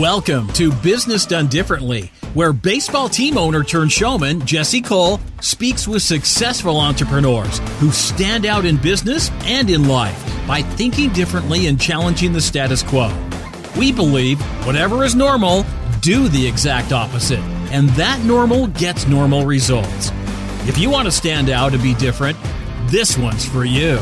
Welcome to Business Done Differently, where baseball team owner turned showman Jesse Cole speaks with successful entrepreneurs who stand out in business and in life by thinking differently and challenging the status quo. We believe whatever is normal, do the exact opposite, and that normal gets normal results. If you want to stand out and be different, this one's for you.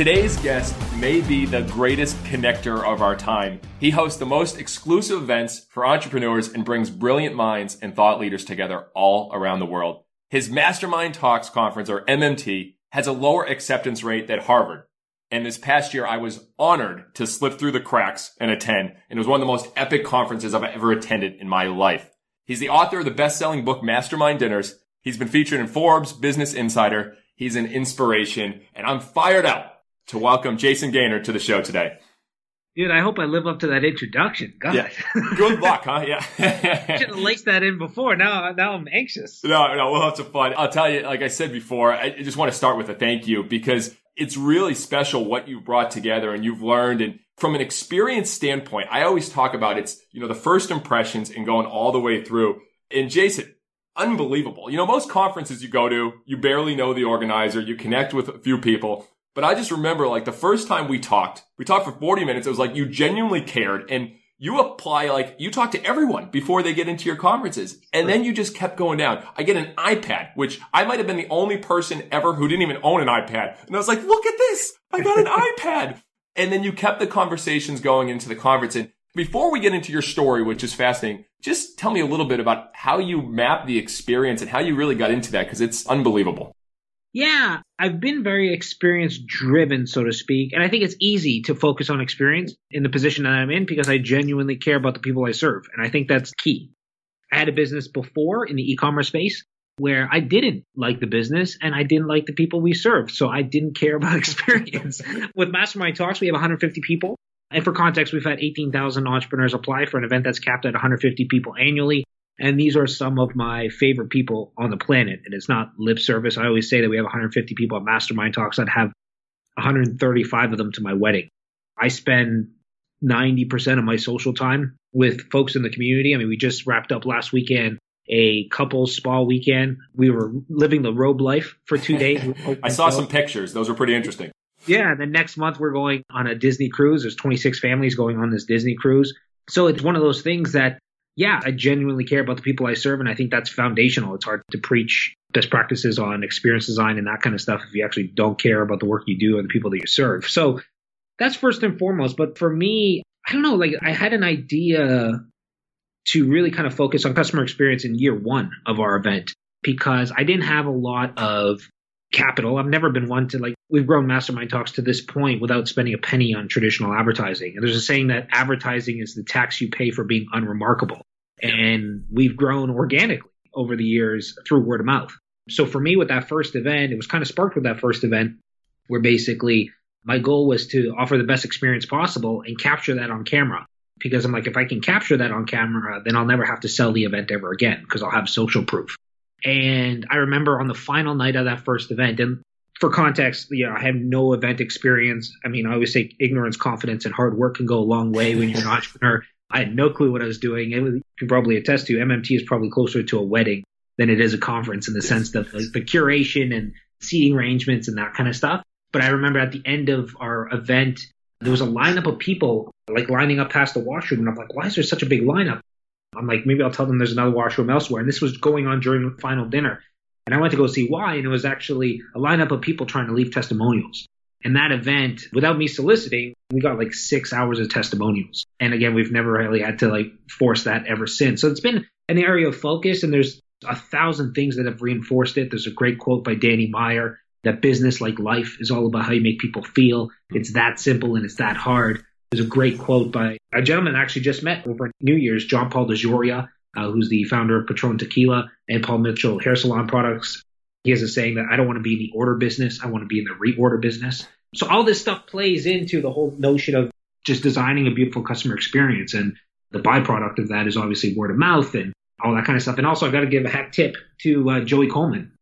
Today's guest may be the greatest connector of our time. He hosts the most exclusive events for entrepreneurs and brings brilliant minds and thought leaders together all around the world. His Mastermind Talks conference, or MMT, has a lower acceptance rate than Harvard. And this past year, I was honored to slip through the cracks and attend. And it was one of the most epic conferences I've ever attended in my life. He's the author of the best-selling book, Mastermind Dinners. He's been featured in Forbes, Business Insider. He's an inspiration and I'm fired up to welcome Jason Gaignard to the show today. Dude, I hope I live up to that introduction. God. Yeah. Good luck, huh? Yeah. Should have laced that in before. Now, now I'm anxious. No, no, we'll have some fun. I'll tell you, like I said before, I just want to start with a thank you because it's really special what you've brought together and you've learned. And from an experience standpoint, I always talk about it's, you know, the first impressions and going all the way through. And Jason, unbelievable. You know, most conferences you go to, you barely know the organizer, you connect with a few people. But I just remember like the first time we talked, we talked for 40 minutes. It was like you genuinely cared and you apply like you talk to everyone before they get into your conferences and then you just kept going down. I get an ipad which i might have been the only person ever who didn't even own an ipad and i was like look at this! I got an ipad! And then you kept the conversations going into the conference and before we get into your story which is fascinating just tell me a little bit about how you map the experience and how you really got into that because it's unbelievable yeah, I've been very experience driven, so to speak. And I think it's easy to focus on experience in the position that I'm in because I genuinely care about the people I serve. And I think that's key. I had a business before in the e-commerce space where I didn't like the business and I didn't like the people we served. So I didn't care about experience. With Mastermind Talks, we have 150 people. And for context, we've had 18,000 entrepreneurs apply for an event that's capped at 150 people annually. And these are some of my favorite people on the planet. And it's not lip service. I always say that we have 150 people at Mastermind Talks. I'd have 135 of them to my wedding. I spend 90% of my social time with folks in the community. I mean, we just wrapped up last weekend a couples spa weekend. We were living the robe life for two days. I saw some pictures. Those were pretty interesting. Yeah. And then next month we're going on a Disney cruise. There's 26 families going on this Disney cruise. So it's one of those things that yeah, I genuinely care about the people I serve. And I think that's foundational. It's hard to preach best practices on experience design and that kind of stuff if you actually don't care about the work you do and the people that you serve. So that's first and foremost. But for me, I don't know, like I had an idea to really kind of focus on customer experience in year one of our event because I didn't have a lot of capital. I've never been one to like, we've grown mastermind talks to this point without spending a penny on traditional advertising. And there's a saying that advertising is the tax you pay for being unremarkable. And we've grown organically over the years through word of mouth. So for me with that first event, it was kind of sparked with that first event where basically my goal was to offer the best experience possible and capture that on camera. Because I'm like, if I can capture that on camera, then I'll never have to sell the event ever again because I'll have social proof. And I remember on the final night of that first event, and for context, you know, I have no event experience. I mean, I always say ignorance, confidence, and hard work can go a long way when you're an entrepreneur. I had no clue what I was doing. It was, you can probably attest to MMT is probably closer to a wedding than it is a conference in the sense that like, the curation and seating arrangements and that kind of stuff. But I remember at the end of our event, there was a lineup of people like lining up past the washroom. And I'm like, why is there such a big lineup? I'm like, maybe I'll tell them there's another washroom elsewhere. And this was going on during the final dinner. And I went to go see why, and it was actually a lineup of people trying to leave testimonials. And that event, without me soliciting, we got like six hours of testimonials. And again, we've never really had to like force that ever since. So it's been an area of focus, and there's a thousand things that have reinforced it. There's a great quote by Danny Meyer that business, like life, is all about how you make people feel. It's that simple and it's that hard. There's a great quote by a gentleman I actually just met over New Year's, John Paul DeJoria, uh, who's the founder of Patron Tequila and Paul Mitchell Hair Salon Products. He has a saying that I don't want to be in the order business. I want to be in the reorder business. So all this stuff plays into the whole notion of just designing a beautiful customer experience. And the byproduct of that is obviously word of mouth and all that kind of stuff. And also, I've got to give a hat tip to uh, Joey Coleman.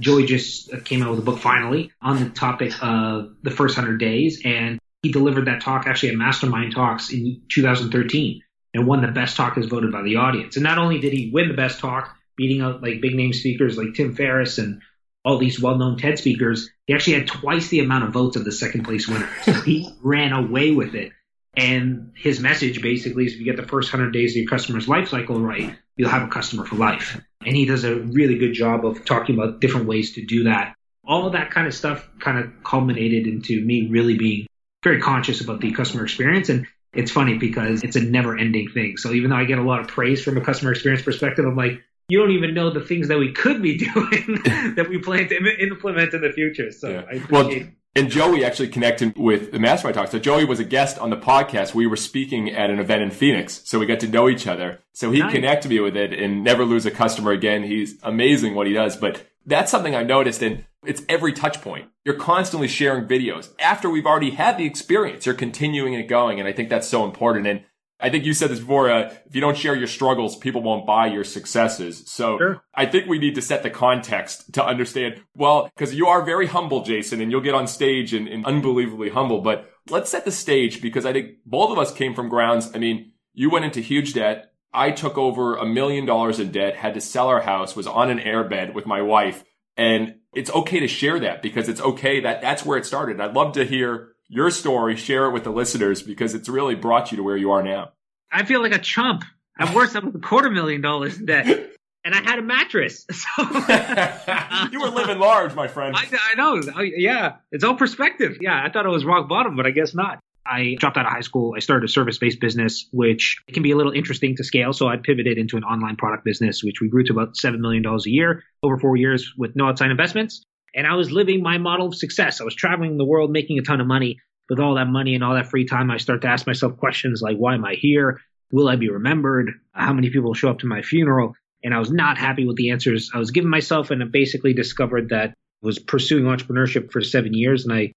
Joey just came out with a book finally on the topic of the first 100 days. And he delivered that talk actually at Mastermind Talks in 2013 and won the best talk as voted by the audience. And not only did he win the best talk, beating out like big name speakers like Tim Ferriss and all these well known TED speakers, he actually had twice the amount of votes of the second place winner. So he ran away with it. And his message basically is if you get the first 100 days of your customer's life cycle right, you'll have a customer for life. And he does a really good job of talking about different ways to do that. All of that kind of stuff kind of culminated into me really being very conscious about the customer experience. And it's funny because it's a never ending thing. So even though I get a lot of praise from a customer experience perspective, I'm like, you don't even know the things that we could be doing that we plan to implement in the future. So yeah. I appreciate well, and Joey actually connected with the Mastermind Talk. So Joey was a guest on the podcast. We were speaking at an event in Phoenix. So we got to know each other. So he nice. connected me with it and never lose a customer again. He's amazing what he does. But that's something I noticed and it's every touch point. You're constantly sharing videos. After we've already had the experience, you're continuing it going. And I think that's so important. And I think you said this before. Uh, if you don't share your struggles, people won't buy your successes. So sure. I think we need to set the context to understand. Well, because you are very humble, Jason, and you'll get on stage and, and unbelievably humble. But let's set the stage because I think both of us came from grounds. I mean, you went into huge debt. I took over a million dollars in debt, had to sell our house, was on an airbed with my wife. And it's okay to share that because it's okay that that's where it started. I'd love to hear your story, share it with the listeners because it's really brought you to where you are now. I feel like a chump. I'm worth up with a quarter million dollars in debt. And I had a mattress. So you were living large, my friend. I, I know. I, yeah, it's all perspective. Yeah, I thought it was rock bottom, but I guess not. I dropped out of high school. I started a service based business, which can be a little interesting to scale. So I pivoted into an online product business, which we grew to about $7 million a year over four years with no outside investments. And I was living my model of success. I was traveling the world, making a ton of money. With all that money and all that free time, I start to ask myself questions like, why am I here? Will I be remembered? How many people will show up to my funeral? And I was not happy with the answers I was giving myself. And I basically discovered that I was pursuing entrepreneurship for seven years. And I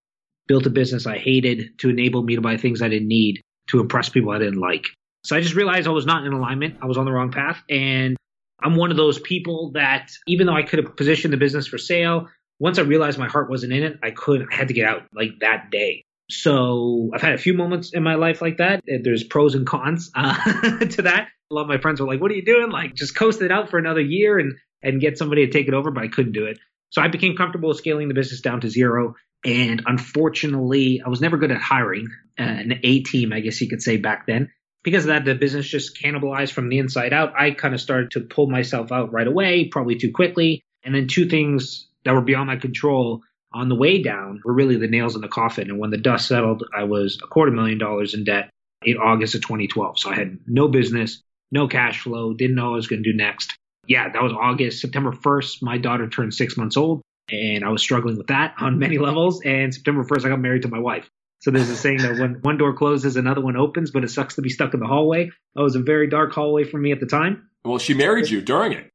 built a business I hated to enable me to buy things I didn't need to impress people I didn't like. So I just realized I was not in alignment. I was on the wrong path. And I'm one of those people that even though I could have positioned the business for sale, once I realized my heart wasn't in it, I couldn't, I had to get out like that day. So I've had a few moments in my life like that. There's pros and cons uh, to that. A lot of my friends were like, "What are you doing? Like, just coast it out for another year and and get somebody to take it over." But I couldn't do it. So I became comfortable scaling the business down to zero. And unfortunately, I was never good at hiring uh, an A team, I guess you could say back then. Because of that, the business just cannibalized from the inside out. I kind of started to pull myself out right away, probably too quickly. And then two things that were beyond my control on the way down were really the nails in the coffin. And when the dust settled, I was a quarter million dollars in debt in August of 2012. So I had no business, no cash flow, didn't know what I was going to do next. Yeah, that was August. September 1st, my daughter turned six months old, and I was struggling with that on many levels. And September 1st, I got married to my wife. So there's a saying that when one door closes, another one opens, but it sucks to be stuck in the hallway. That was a very dark hallway for me at the time. Well, she married you during it.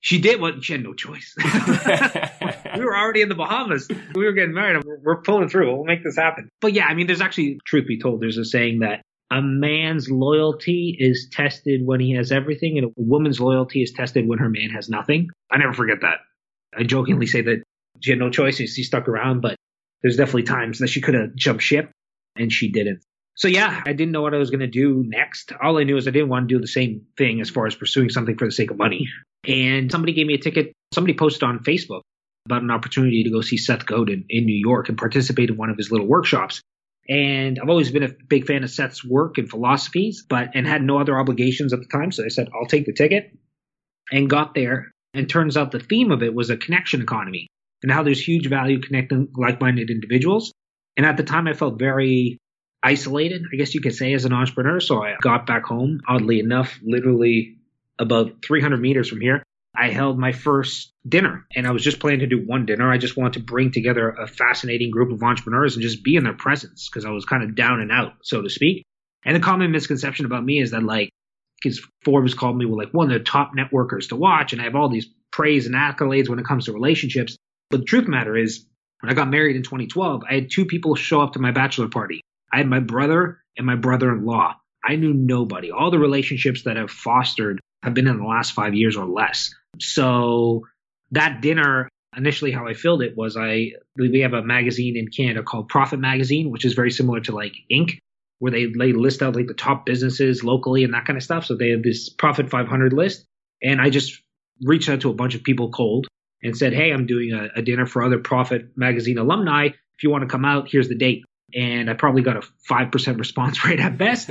She did what she had no choice. we were already in the Bahamas. We were getting married. We're pulling through. We'll make this happen. But yeah, I mean, there's actually, truth be told, there's a saying that a man's loyalty is tested when he has everything, and a woman's loyalty is tested when her man has nothing. I never forget that. I jokingly say that she had no choice. She stuck around, but there's definitely times that she could have jumped ship, and she didn't. So yeah, I didn't know what I was going to do next. All I knew is I didn't want to do the same thing as far as pursuing something for the sake of money. And somebody gave me a ticket. Somebody posted on Facebook about an opportunity to go see Seth Godin in New York and participate in one of his little workshops. And I've always been a big fan of Seth's work and philosophies, but and had no other obligations at the time. So I said, I'll take the ticket and got there. And turns out the theme of it was a connection economy and how there's huge value connecting like minded individuals. And at the time, I felt very isolated, I guess you could say, as an entrepreneur. So I got back home, oddly enough, literally about 300 meters from here. I held my first dinner and I was just planning to do one dinner. I just wanted to bring together a fascinating group of entrepreneurs and just be in their presence because I was kind of down and out, so to speak. And the common misconception about me is that like, because Forbes called me well, like one of the top networkers to watch and I have all these praise and accolades when it comes to relationships. But the truth matter is when I got married in 2012, I had two people show up to my bachelor party. I had my brother and my brother-in-law. I knew nobody. All the relationships that I've fostered have been in the last five years or less. So that dinner, initially how I filled it was I we have a magazine in Canada called Profit Magazine, which is very similar to like Inc., where they, they list out like the top businesses locally and that kind of stuff. So they have this Profit 500 list, and I just reached out to a bunch of people cold and said, "Hey, I'm doing a, a dinner for other Profit Magazine alumni. If you want to come out, here's the date." And I probably got a five percent response rate at best,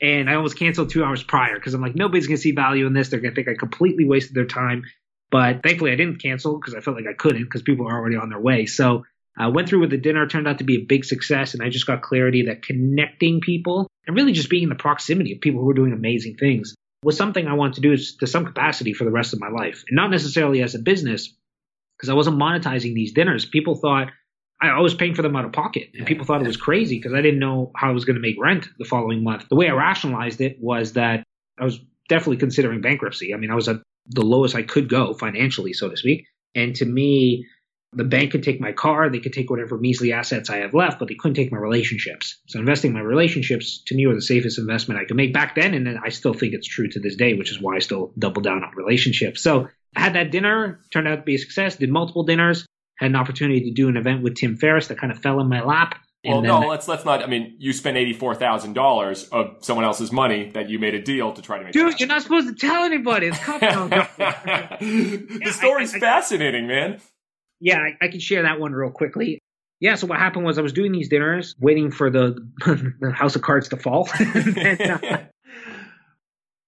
and I almost canceled two hours prior because I'm like, nobody's gonna see value in this. They're gonna think I completely wasted their time. But thankfully, I didn't cancel because I felt like I couldn't because people were already on their way. So I went through with the dinner, turned out to be a big success, and I just got clarity that connecting people and really just being in the proximity of people who are doing amazing things was something I wanted to do to some capacity for the rest of my life. And not necessarily as a business, because I wasn't monetizing these dinners. People thought I was paying for them out of pocket. And people thought it was crazy because I didn't know how I was going to make rent the following month. The way I rationalized it was that I was definitely considering bankruptcy. I mean, I was at the lowest I could go financially, so to speak. And to me, the bank could take my car, they could take whatever measly assets I have left, but they couldn't take my relationships. So investing my relationships to me were the safest investment I could make back then, and I still think it's true to this day, which is why I still double down on relationships. So I had that dinner, turned out to be a success, did multiple dinners, had an opportunity to do an event with Tim Ferriss that kind of fell in my lap. Well, no, let's let's not. I mean, you spent eighty four thousand dollars of someone else's money that you made a deal to try to make. Dude, you're not supposed to tell anybody. It's confidential. the yeah, story's I, I, fascinating, man. Yeah, I, I, can share that one real quickly. Yeah, so what happened was I was doing these dinners, waiting for the the house of cards to fall. and, uh,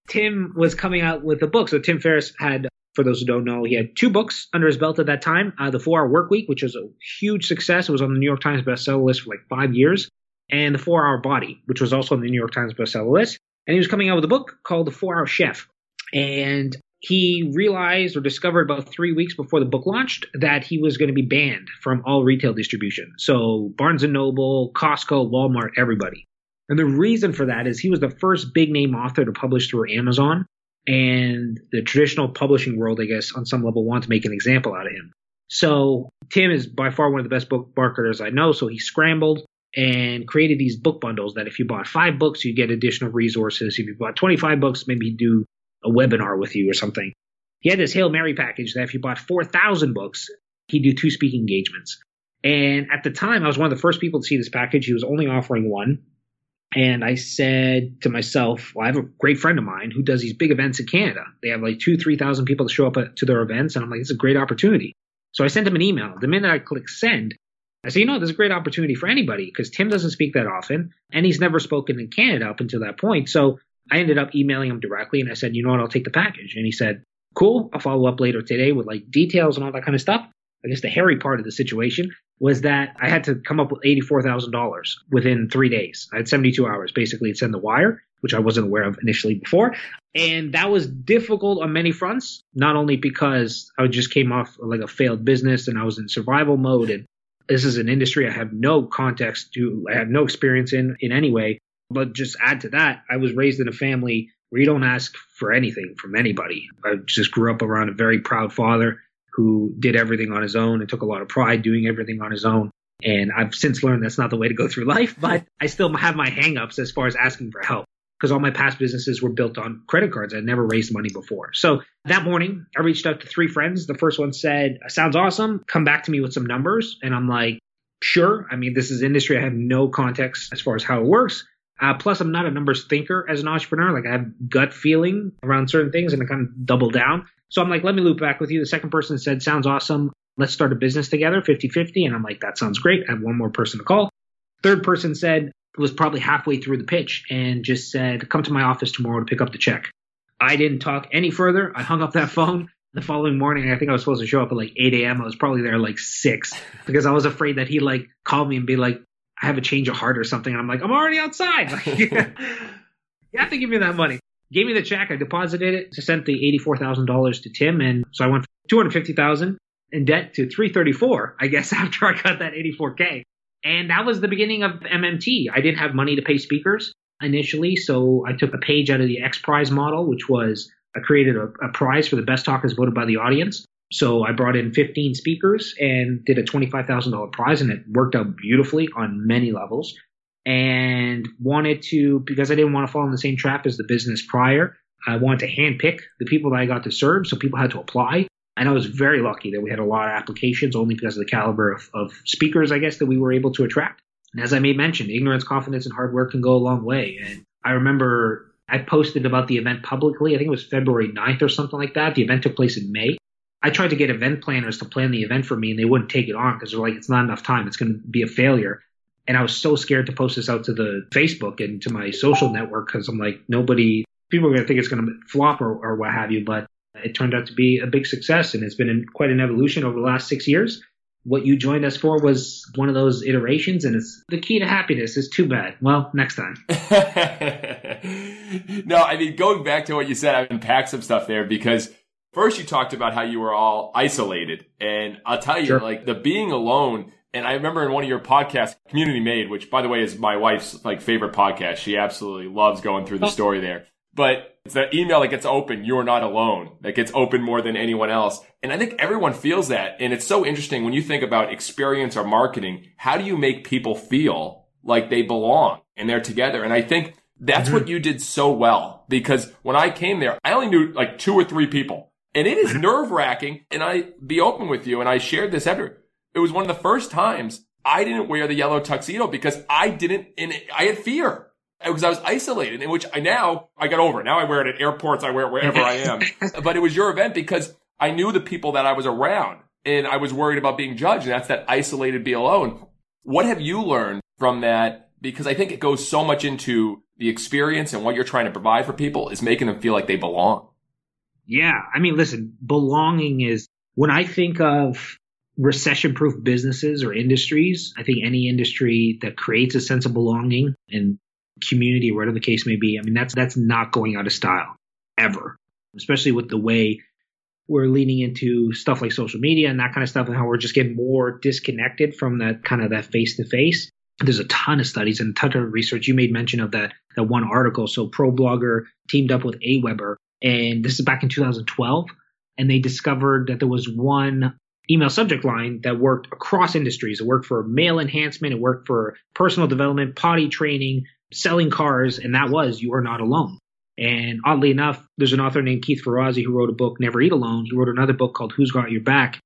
Tim was coming out with a book. So Tim Ferriss had for those who don't know, he had two books under his belt at that time. Uh, the Four Hour Work Week, which was a huge success. It was on the New York Times bestseller list for like five years. And The Four Hour Body, which was also on the New York Times bestseller list. And he was coming out with a book called The Four Hour Chef. And he realized or discovered about three weeks before the book launched that he was going to be banned from all retail distribution. So Barnes and Noble, Costco, Walmart, everybody. And the reason for that is he was the first big name author to publish through Amazon and the traditional publishing world, I guess, on some level, want to make an example out of him. So Tim is by far one of the best book marketers I know. So he scrambled and created these book bundles that if you bought five books, you get additional resources. If you bought 25 books, maybe do a webinar with you or something. He had this Hail Mary package that if you bought 4,000 books, he'd do two speaking engagements. And at the time, I was one of the first people to see this package. He was only offering one. And I said to myself, well, I have a great friend of mine who does these big events in Canada. They have like two, 3,000 people to show up to their events. And I'm like, it's a great opportunity. So I sent him an email. The minute I click send, I say, you know, there's a great opportunity for anybody because Tim doesn't speak that often and he's never spoken in Canada up until that point. So I ended up emailing him directly and I said, you know what, I'll take the package. And he said, cool, I'll follow up later today with like details and all that kind of stuff. I guess the hairy part of the situation was that I had to come up with $84,000 within three days. I had 72 hours basically to send the wire, which I wasn't aware of initially before. And that was difficult on many fronts, not only because I just came off like a failed business and I was in survival mode. And this is an industry I have no context to, I have no experience in, in any way. But just add to that, I was raised in a family where you don't ask for anything from anybody. I just grew up around a very proud father who did everything on his own and took a lot of pride doing everything on his own. And I've since learned that's not the way to go through life, but I still have my hangups as far as asking for help because all my past businesses were built on credit cards. I'd never raised money before. So that morning, I reached out to three friends. The first one said, Sounds awesome. Come back to me with some numbers. And I'm like, Sure. I mean, this is industry. I have no context as far as how it works. Uh, plus, I'm not a numbers thinker as an entrepreneur. Like, I have gut feeling around certain things and I kind of double down. So I'm like, let me loop back with you. The second person said, sounds awesome. Let's start a business together, 50 50. And I'm like, that sounds great. I have one more person to call. Third person said, was probably halfway through the pitch and just said, come to my office tomorrow to pick up the check. I didn't talk any further. I hung up that phone. The following morning, I think I was supposed to show up at like 8 a.m. I was probably there like 6 because I was afraid that he'd like call me and be like, I have a change of heart or something. And I'm like, I'm already outside. Like, you have to give me that money gave me the check. I deposited it. Sent the $84,000 to Tim. And so I went from 250,000 in debt to 334, I guess, after I got that 84K. And that was the beginning of MMT. I didn't have money to pay speakers initially. So I took a page out of the X Prize model, which was I created a, a prize for the best talkers voted by the audience. So I brought in 15 speakers and did a $25,000 prize, and it worked out beautifully on many levels and wanted to because I didn't want to fall in the same trap as the business prior. I wanted to handpick the people that I got to serve, so people had to apply. And I was very lucky that we had a lot of applications only because of the caliber of, of speakers, I guess, that we were able to attract. And as I made mention, ignorance, confidence, and hard work can go a long way. And I remember I posted about the event publicly. I think it was February 9th or something like that. The event took place in May. I tried to get event planners to plan the event for me and they wouldn't take it on because they're like, it's not enough time. It's going to be a failure. And I was so scared to post this out to the Facebook and to my social network because I'm like, nobody, people are going to think it's going to flop or, or what have you. But it turned out to be a big success and it's been quite an evolution over the last six years. What you joined us for was one of those iterations and it's the key to happiness is too bad. Well, next time. no, I mean, going back to what you said, I unpacked some stuff there because first you talked about how you were all isolated. And I'll tell you, sure. like the being alone, and I remember in one of your podcasts, Community Made, which by the way is my wife's like favorite podcast. She absolutely loves going through the oh. story there. But it's the email that gets open. You are not alone. That gets open more than anyone else. And I think everyone feels that. And it's so interesting when you think about experience or marketing. How do you make people feel like they belong and they're together? And I think that's mm-hmm. what you did so well because when I came there, I only knew like two or three people and it is nerve wracking. And I be open with you. And I shared this ever. It was one of the first times I didn't wear the yellow tuxedo because I didn't, and I had fear because I was isolated in which I now I got over it. Now I wear it at airports. I wear it wherever I am. but it was your event because I knew the people that I was around and I was worried about being judged. And that's that isolated be alone. What have you learned from that? Because I think it goes so much into the experience and what you're trying to provide for people is making them feel like they belong. Yeah. I mean, listen, belonging is when I think of recession proof businesses or industries, I think any industry that creates a sense of belonging and community, whatever the case may be, I mean, that's, that's not going out of style ever, especially with the way we're leaning into stuff like social media and that kind of stuff and how we're just getting more disconnected from that kind of that face to face. There's a ton of studies and a ton of research. You made mention of that, that one article. So ProBlogger teamed up with Aweber and this is back in 2012 and they discovered that there was one email subject line that worked across industries. It worked for male enhancement. It worked for personal development, potty training, selling cars. And that was, you are not alone. And oddly enough, there's an author named Keith Ferrazzi who wrote a book, Never Eat Alone. He wrote another book called Who's Got Your Back.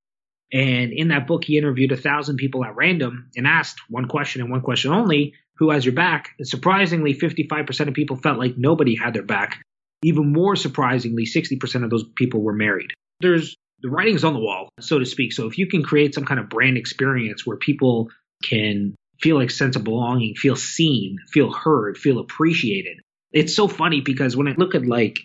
And in that book, he interviewed a thousand people at random and asked one question and one question only, who has your back? And surprisingly, 55% of people felt like nobody had their back. Even more surprisingly, 60% of those people were married. There's the writing's on the wall, so to speak. So if you can create some kind of brand experience where people can feel like sense of belonging, feel seen, feel heard, feel appreciated. It's so funny because when I look at like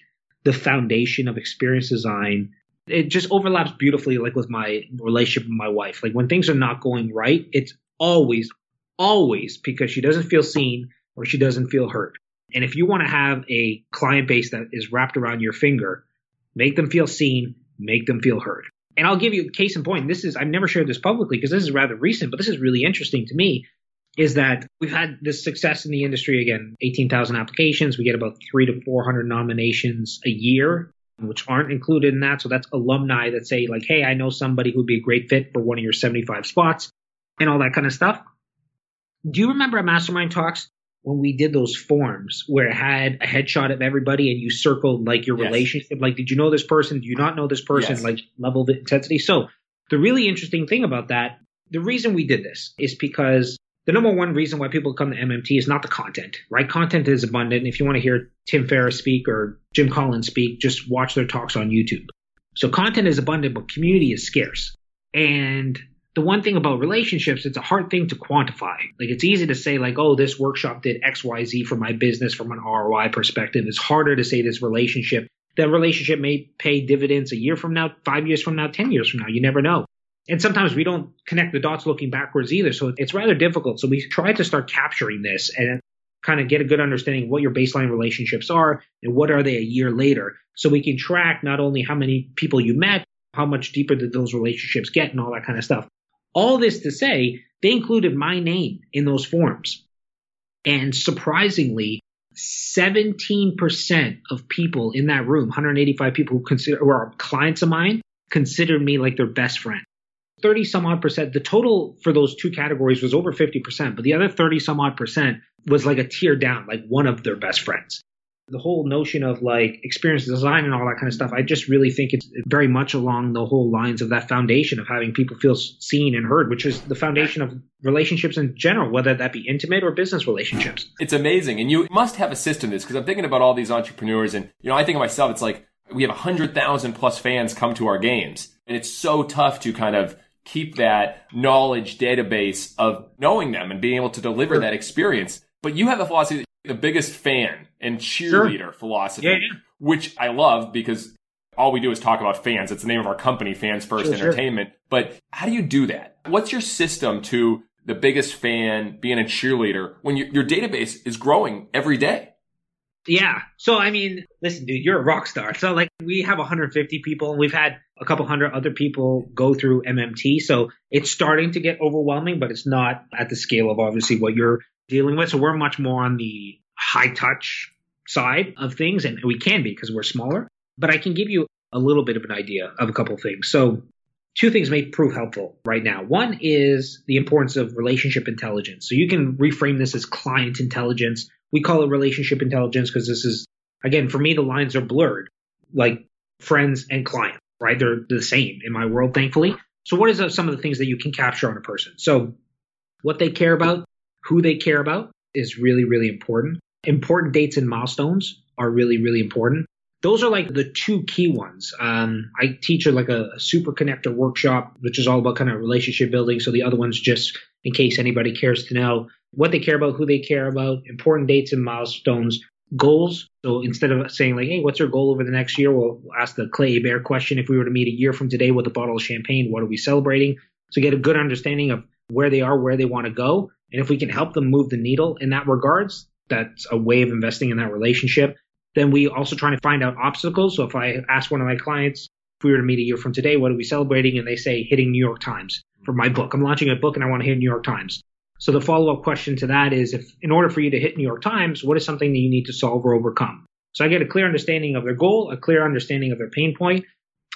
the foundation of experience design, it just overlaps beautifully like with my relationship with my wife. Like when things are not going right, it's always, always because she doesn't feel seen or she doesn't feel heard. And if you want to have a client base that is wrapped around your finger, make them feel seen, make them feel heard. And I'll give you case in point. This is, I've never shared this publicly because this is rather recent, but this is really interesting to me is that we've had this success in the industry again 18,000 applications. We get about three to 400 nominations a year, which aren't included in that. So that's alumni that say, like, hey, I know somebody who'd be a great fit for one of your 75 spots and all that kind of stuff. Do you remember at Mastermind Talks when we did those forms where it had a headshot of everybody and you circled like your yes. relationship. Like, did you know this person? Do you not know this person? Yes. Like level of intensity. So the really interesting thing about that, the reason we did this is because the number one reason why people come to MMT is not the content, right? Content is abundant. If you want to hear Tim Ferriss speak or Jim Collins speak, just watch their talks on YouTube. So content is abundant, but community is scarce. And the one thing about relationships, it's a hard thing to quantify. Like it's easy to say like, oh, this workshop did X, Y, Z for my business from an ROI perspective. It's harder to say this relationship. That relationship may pay dividends a year from now, five years from now, 10 years from now. You never know. And sometimes we don't connect the dots looking backwards either. So it's rather difficult. So we try to start capturing this and kind of get a good understanding of what your baseline relationships are and what are they a year later. So we can track not only how many people you met, how much deeper did those relationships get and all that kind of stuff. All this to say, they included my name in those forms. And surprisingly, 17% of people in that room, 185 people who consider who are clients of mine, considered me like their best friend. 30 some odd percent. The total for those two categories was over 50%, but the other 30 some odd percent was like a tier down, like one of their best friends. The whole notion of like experience design and all that kind of stuff, I just really think it's very much along the whole lines of that foundation of having people feel seen and heard, which is the foundation of relationships in general, whether that be intimate or business relationships. It's amazing. And you must have a system this because I'm thinking about all these entrepreneurs and, you know, I think of myself, it's like we have 100,000 plus fans come to our games and it's so tough to kind of keep that knowledge database of knowing them and being able to deliver that experience. But you have a philosophy the biggest fan and cheerleader sure. philosophy, yeah, yeah. which I love because all we do is talk about fans. It's the name of our company, Fans First sure, Entertainment. Sure. But how do you do that? What's your system to the biggest fan being a cheerleader when your, your database is growing every day? Yeah. So, I mean, listen, dude, you're a rock star. So, like, we have 150 people and we've had a couple hundred other people go through MMT. So it's starting to get overwhelming, but it's not at the scale of obviously what you're dealing with. So we're much more on the high touch side of things, and we can be because we're smaller. But I can give you a little bit of an idea of a couple of things. So two things may prove helpful right now. One is the importance of relationship intelligence. So you can reframe this as client intelligence. We call it relationship intelligence because this is, again, for me, the lines are blurred, like friends and client, right? They're the same in my world, thankfully. So what is some of the things that you can capture on a person? So what they care about, who they care about is really, really important. Important dates and milestones are really, really important. Those are like the two key ones. Um, I teach like a, a super connector workshop, which is all about kind of relationship building. So the other one's just in case anybody cares to know what they care about, who they care about, important dates and milestones, goals. So instead of saying like, hey, what's your goal over the next year? We'll ask the Clay Hebert question. If we were to meet a year from today with a bottle of champagne, what are we celebrating? So get a good understanding of where they are, where they want to go. And if we can help them move the needle in that regards, that's a way of investing in that relationship. Then we also trying to find out obstacles. So if I ask one of my clients, if we were to meet a year from today, what are we celebrating? And they say hitting New York Times for my book. I'm launching a book and I want to hit New York Times. So the follow up question to that is if in order for you to hit New York Times, what is something that you need to solve or overcome? So I get a clear understanding of their goal, a clear understanding of their pain point,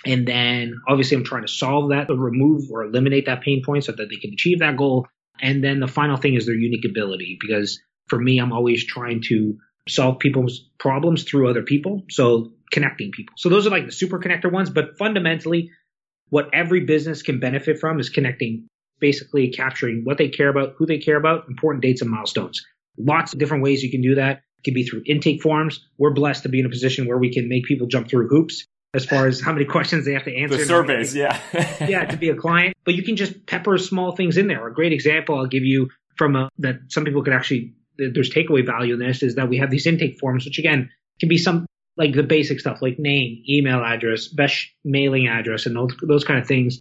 and then obviously I'm trying to solve that or remove or eliminate that pain point so that they can achieve that goal. And then the final thing is their unique ability because for me, I'm always trying to solve people's problems through other people. So connecting people. So those are like the super connector ones, but fundamentally what every business can benefit from is connecting, basically capturing what they care about, who they care about, important dates and milestones. Lots of different ways you can do that. It can be through intake forms. We're blessed to be in a position where we can make people jump through hoops as far as how many questions they have to answer. The surveys, yeah. yeah, to be a client. But you can just pepper small things in there. A great example I'll give you from a, that some people could actually, there's takeaway value in this is that we have these intake forms, which again can be some like the basic stuff like name, email address, best mailing address, and those, those kind of things.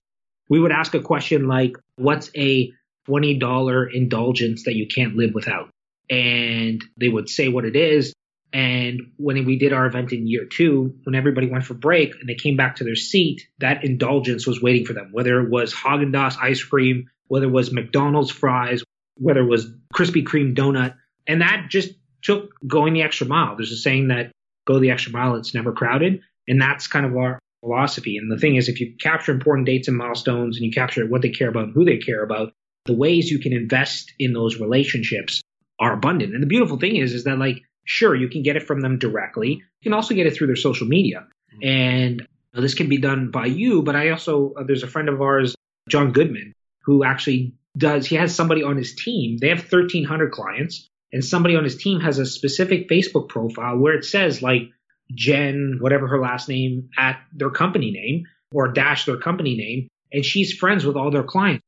We would ask a question like, what's a $20 indulgence that you can't live without? And they would say what it is. And when we did our event in year two, when everybody went for break and they came back to their seat, that indulgence was waiting for them, whether it was Haagen Dazs ice cream, whether it was McDonald's fries, whether it was Krispy Kreme donut. And that just took going the extra mile. There's a saying that go the extra mile, it's never crowded. And that's kind of our philosophy. And the thing is, if you capture important dates and milestones and you capture what they care about and who they care about, the ways you can invest in those relationships are abundant. And the beautiful thing is, is that like Sure, you can get it from them directly. You can also get it through their social media. Mm-hmm. And this can be done by you, but I also, uh, there's a friend of ours, John Goodman, who actually does, he has somebody on his team. They have 1,300 clients, and somebody on his team has a specific Facebook profile where it says, like, Jen, whatever her last name, at their company name or dash their company name. And she's friends with all their clients.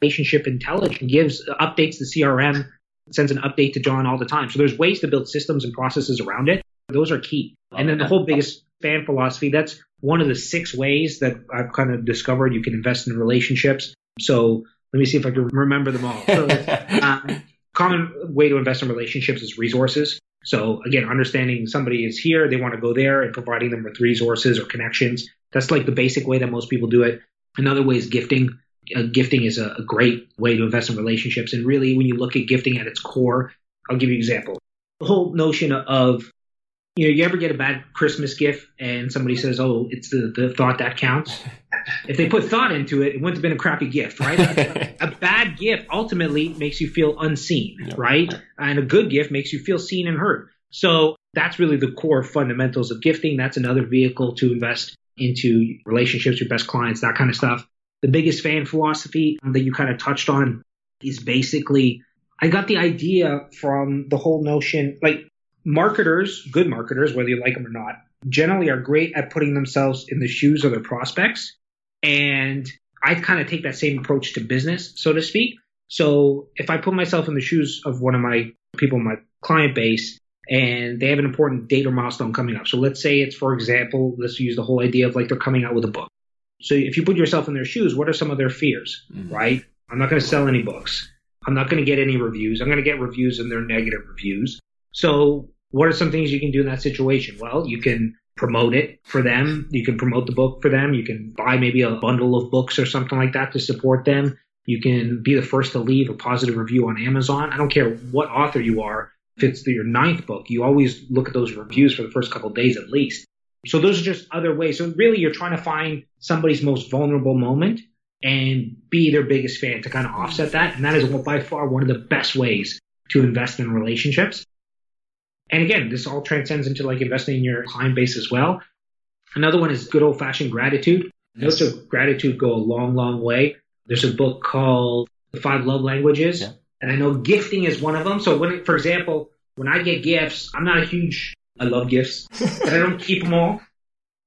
Relationship intelligence gives updates the CRM sends an update to John all the time. So there's ways to build systems and processes around it. Those are key. And then the whole biggest fan philosophy, that's one of the six ways that I've kind of discovered you can invest in relationships. So let me see if I can remember them all. So, um, common way to invest in relationships is resources. So again, understanding somebody is here, they want to go there and providing them with resources or connections. That's like the basic way that most people do it. Another way is gifting uh, gifting is a, a, great way to invest in relationships. And really, when you look at gifting at its core, I'll give you an example. The whole notion of, you know, you ever get a bad Christmas gift and somebody says, oh, it's the, the thought that counts. if they put thought into it, it wouldn't have been a crappy gift, right? a, a, bad gift ultimately makes you feel unseen, yep. right? And a good gift makes you feel seen and heard. So that's really the core fundamentals of gifting. That's another vehicle to invest into relationships, your best clients, that kind of stuff. The biggest fan philosophy that you kind of touched on is basically I got the idea from the whole notion like marketers, good marketers, whether you like them or not, generally are great at putting themselves in the shoes of their prospects. And I kind of take that same approach to business, so to speak. So if I put myself in the shoes of one of my people in my client base and they have an important date or milestone coming up. So let's say it's, for example, let's use the whole idea of like they're coming out with a book. So if you put yourself in their shoes, what are some of their fears, mm-hmm. right? I'm not going to sell any books. I'm not going to get any reviews. I'm going to get reviews and they're negative reviews. So what are some things you can do in that situation? Well, you can promote it for them. You can promote the book for them. You can buy maybe a bundle of books or something like that to support them. You can be the first to leave a positive review on Amazon. I don't care what author you are. If it's your ninth book, you always look at those reviews for the first couple days at least. So those are just other ways. So really, you're trying to find somebody's most vulnerable moment and be their biggest fan to kind of offset that. And that is by far one of the best ways to invest in relationships. And again, this all transcends into like investing in your client base as well. Another one is good old fashioned gratitude. Notes of gratitude go a long, long way. There's a book called The Five Love Languages. Yeah. And I know gifting is one of them. So when, for example, when I get gifts, I'm not a huge, I love gifts, but I don't keep them all.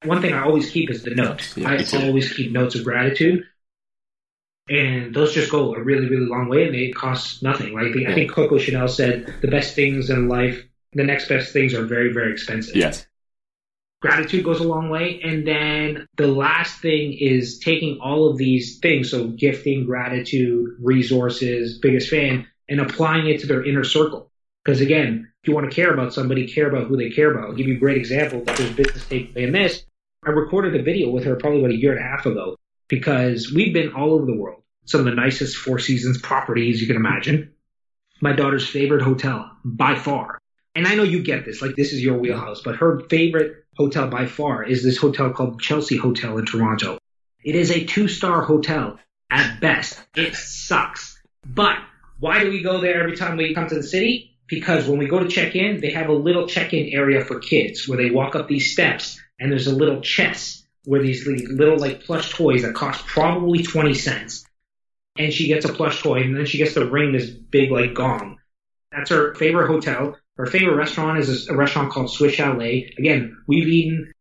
One thing I always keep is the notes. Yeah, I always keep notes of gratitude. And those just go a really, really long way and they cost nothing. Like I think Coco Chanel said, the best things in life, the next best things are very, very expensive. Yes gratitude goes a long way. And then the last thing is taking all of these things, so gifting, gratitude, resources, biggest fan, and applying it to their inner circle. Because again, if you want to care about somebody, care about who they care about. I'll give you a great example that there's a business takeaway in this. I recorded a video with her probably about a year and a half ago because we've been all over the world. Some of the nicest Four Seasons properties you can imagine. My daughter's favorite hotel by far. And I know you get this, like this is your wheelhouse, but her favorite hotel by far is this hotel called Chelsea Hotel in Toronto. It is a two star hotel at best. It sucks. But why do we go there every time we come to the city? Because when we go to check in, they have a little check in area for kids where they walk up these steps and there's a little chest where these little like plush toys that cost probably 20 cents. And she gets a plush toy and then she gets to ring this big like gong. That's her favorite hotel. Her favorite restaurant is a, restaurant called Swiss Chalet. Again, we've eaten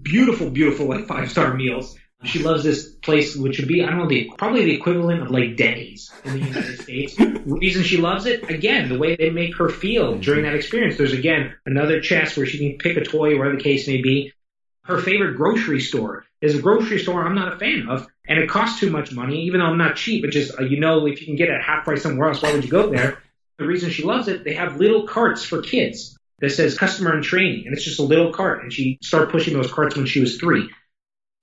beautiful, beautiful like five star meals. She loves this place, which would be, I don't know, the, probably the equivalent of like Denny's in the United States. Reason she loves it, again, the way they make her feel during that experience. There's again another chest where she can pick a toy, whatever the case may be. Her favorite grocery store is a grocery store I'm not a fan of, and it costs too much money, even though I'm not cheap. It just, uh, you know, if you can get it at half price somewhere else, why would you go there? the reason she loves it, they have little carts for kids that says customer in training, and it's just a little cart. And she started pushing those carts when she was three.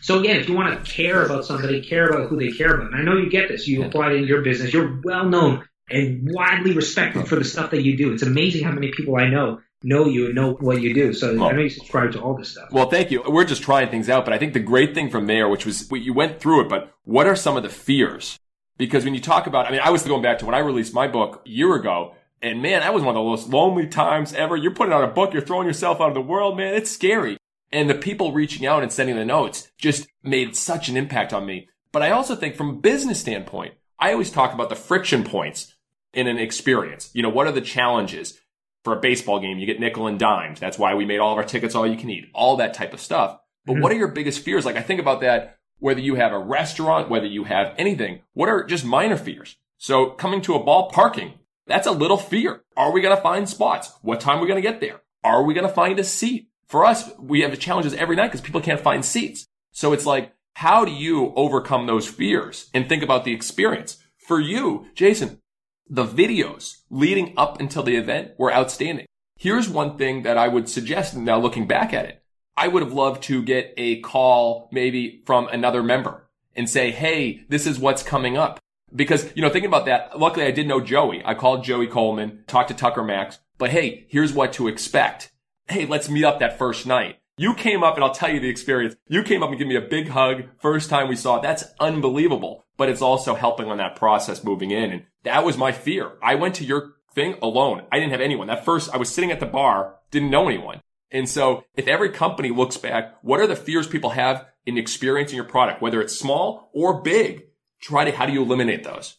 So again, if you want to care about somebody, care about who they care about, and I know you get this, you apply it in your business, you're well known and widely respected for the stuff that you do. It's amazing how many people I know know you and know what you do. So well, I know you subscribe to all this stuff. Well, thank you. We're just trying things out, but I think the great thing from there, which was you went through it, but what are some of the fears because when you talk about, I mean, I was going back to when I released my book a year ago, and man, that was one of the most lonely times ever. You're putting out a book, you're throwing yourself out of the world, man. It's scary. And the people reaching out and sending the notes just made such an impact on me. But I also think from a business standpoint, I always talk about the friction points in an experience. You know, what are the challenges? For a baseball game, you get nickel and dimes. That's why we made all of our tickets all you can eat, all that type of stuff. But mm-hmm. what are your biggest fears? Like I think about that whether you have a restaurant, whether you have anything, what are just minor fears? So coming to a ball parking, that's a little fear. Are we going to find spots? What time are we going to get there? Are we going to find a seat? For us, we have the challenges every night because people can't find seats. So it's like, how do you overcome those fears and think about the experience? For you, Jason, the videos leading up until the event were outstanding. Here's one thing that I would suggest now looking back at it. I would have loved to get a call maybe from another member and say, Hey, this is what's coming up. Because, you know, thinking about that, luckily I did know Joey. I called Joey Coleman, talked to Tucker Max, but hey, here's what to expect. Hey, let's meet up that first night. You came up and I'll tell you the experience. You came up and gave me a big hug first time we saw it. That's unbelievable. But it's also helping on that process moving in. And that was my fear. I went to your thing alone. I didn't have anyone. That first, I was sitting at the bar, didn't know anyone. And so if every company looks back, what are the fears people have in experiencing your product, whether it's small or big? Try to, how do you eliminate those?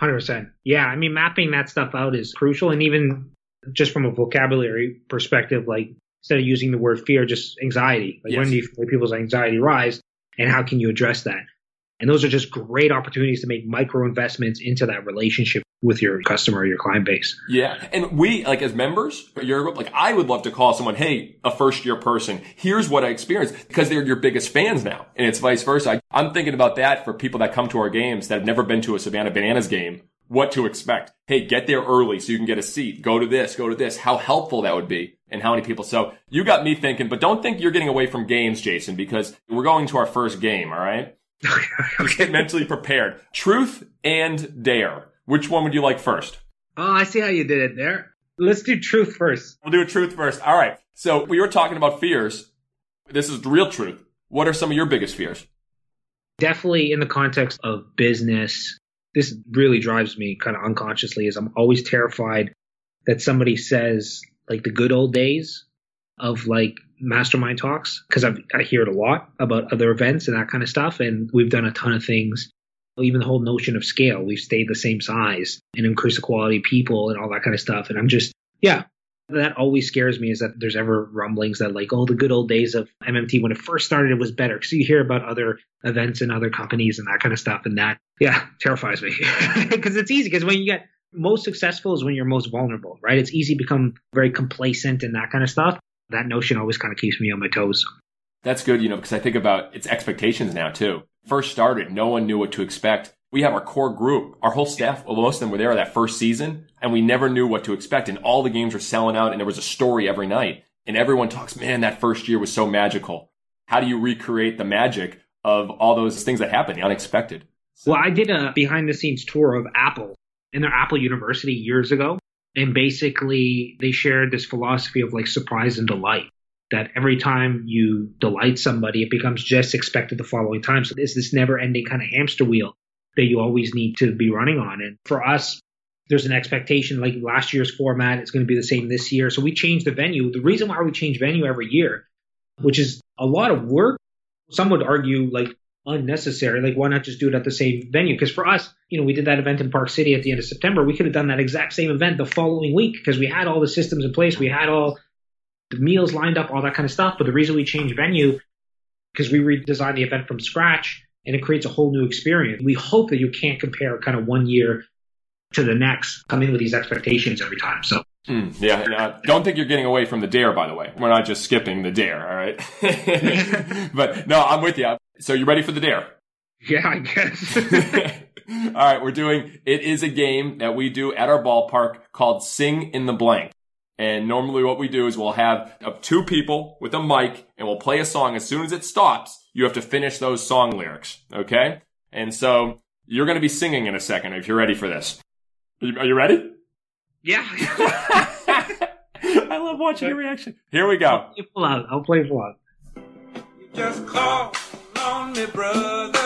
100%. Yeah. I mean, mapping that stuff out is crucial. And even just from a vocabulary perspective, like instead of using the word fear, just anxiety. Like yes. when do you feel people's anxiety rise and how can you address that? And those are just great opportunities to make micro investments into that relationship with your customer, or your client base. Yeah. And we, like as members, your group, like I would love to call someone, Hey, a first year person, here's what I experienced because they're your biggest fans now. And it's vice versa. I, I'm thinking about that for people that come to our games that have never been to a Savannah Bananas game, what to expect. Hey, get there early so you can get a seat. Go to this, go to this, how helpful that would be and how many people. So you got me thinking, but don't think you're getting away from games, Jason, because we're going to our first game. All right. okay. Get mentally prepared. Truth and dare. Which one would you like first? Oh, I see how you did it there. Let's do truth first. We'll do truth first. All right. So we were talking about fears. This is the real truth. What are some of your biggest fears? Definitely in the context of business. This really drives me kind of unconsciously is I'm always terrified that somebody says like the good old days of like mastermind talks because I hear it a lot about other events and that kind of stuff. And we've done a ton of things. Even the whole notion of scale, we've stayed the same size and increased the quality of people and all that kind of stuff. And I'm just, yeah, that always scares me is that there's ever rumblings that like, oh, the good old days of MMT when it first started, it was better. Cause you hear about other events and other companies and that kind of stuff. And that, yeah, terrifies me because it's easy. Cause when you get most successful is when you're most vulnerable, right? It's easy to become very complacent and that kind of stuff that notion always kind of keeps me on my toes. That's good, you know, because I think about its expectations now too. First started, no one knew what to expect. We have our core group, our whole staff, well, most of them were there that first season, and we never knew what to expect. And all the games were selling out, and there was a story every night. And everyone talks, man, that first year was so magical. How do you recreate the magic of all those things that happened, the unexpected? Well, I did a behind the scenes tour of Apple in their Apple University years ago. And basically, they shared this philosophy of like surprise and delight. That every time you delight somebody, it becomes just expected the following time. So it's this never ending kind of hamster wheel that you always need to be running on. And for us, there's an expectation like last year's format is going to be the same this year. So we changed the venue. The reason why we change venue every year, which is a lot of work, some would argue like unnecessary. Like, why not just do it at the same venue? Because for us, you know, we did that event in Park City at the end of September. We could have done that exact same event the following week because we had all the systems in place. We had all the meals lined up, all that kind of stuff. But the reason we changed venue, because we redesigned the event from scratch and it creates a whole new experience. We hope that you can't compare kind of one year to the next, come in with these expectations every time. So Mm, yeah, yeah. Don't think you're getting away from the dare, by the way. We're not just skipping the dare, all right? but no, I'm with you. So you're ready for the dare? Yeah, I guess. all right, we're doing, it is a game that we do at our ballpark called Sing in the Blank. And normally what we do is we'll have two people with a mic and we'll play a song. As soon as it stops, you have to finish those song lyrics. Okay? And so you're going to be singing in a second if you're ready for this. Are you ready? Yeah. I love watching your reaction. Here we go. I'll play full out. I'll play full out. Just call on me, brother,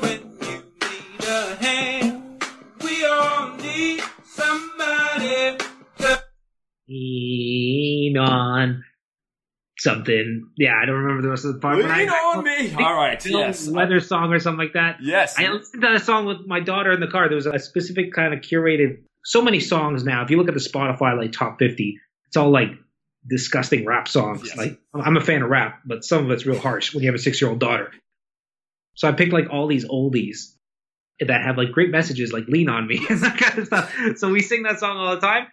when you need a hand. We all need somebody to lean on something. Yeah, I don't remember the rest of the part. Lean on I, me. All right. Yes. Weather song or something like that. Yes. I listened to that song with my daughter in the car. There was a specific kind of curated so many songs now. If you look at the Spotify like top 50, it's all like disgusting rap songs. Yes. Like I'm a fan of rap, but some of it's real harsh when you have a six year old daughter. So I picked like all these oldies that have like great messages, like "Lean on Me" and that kind of stuff. So we sing that song all the time.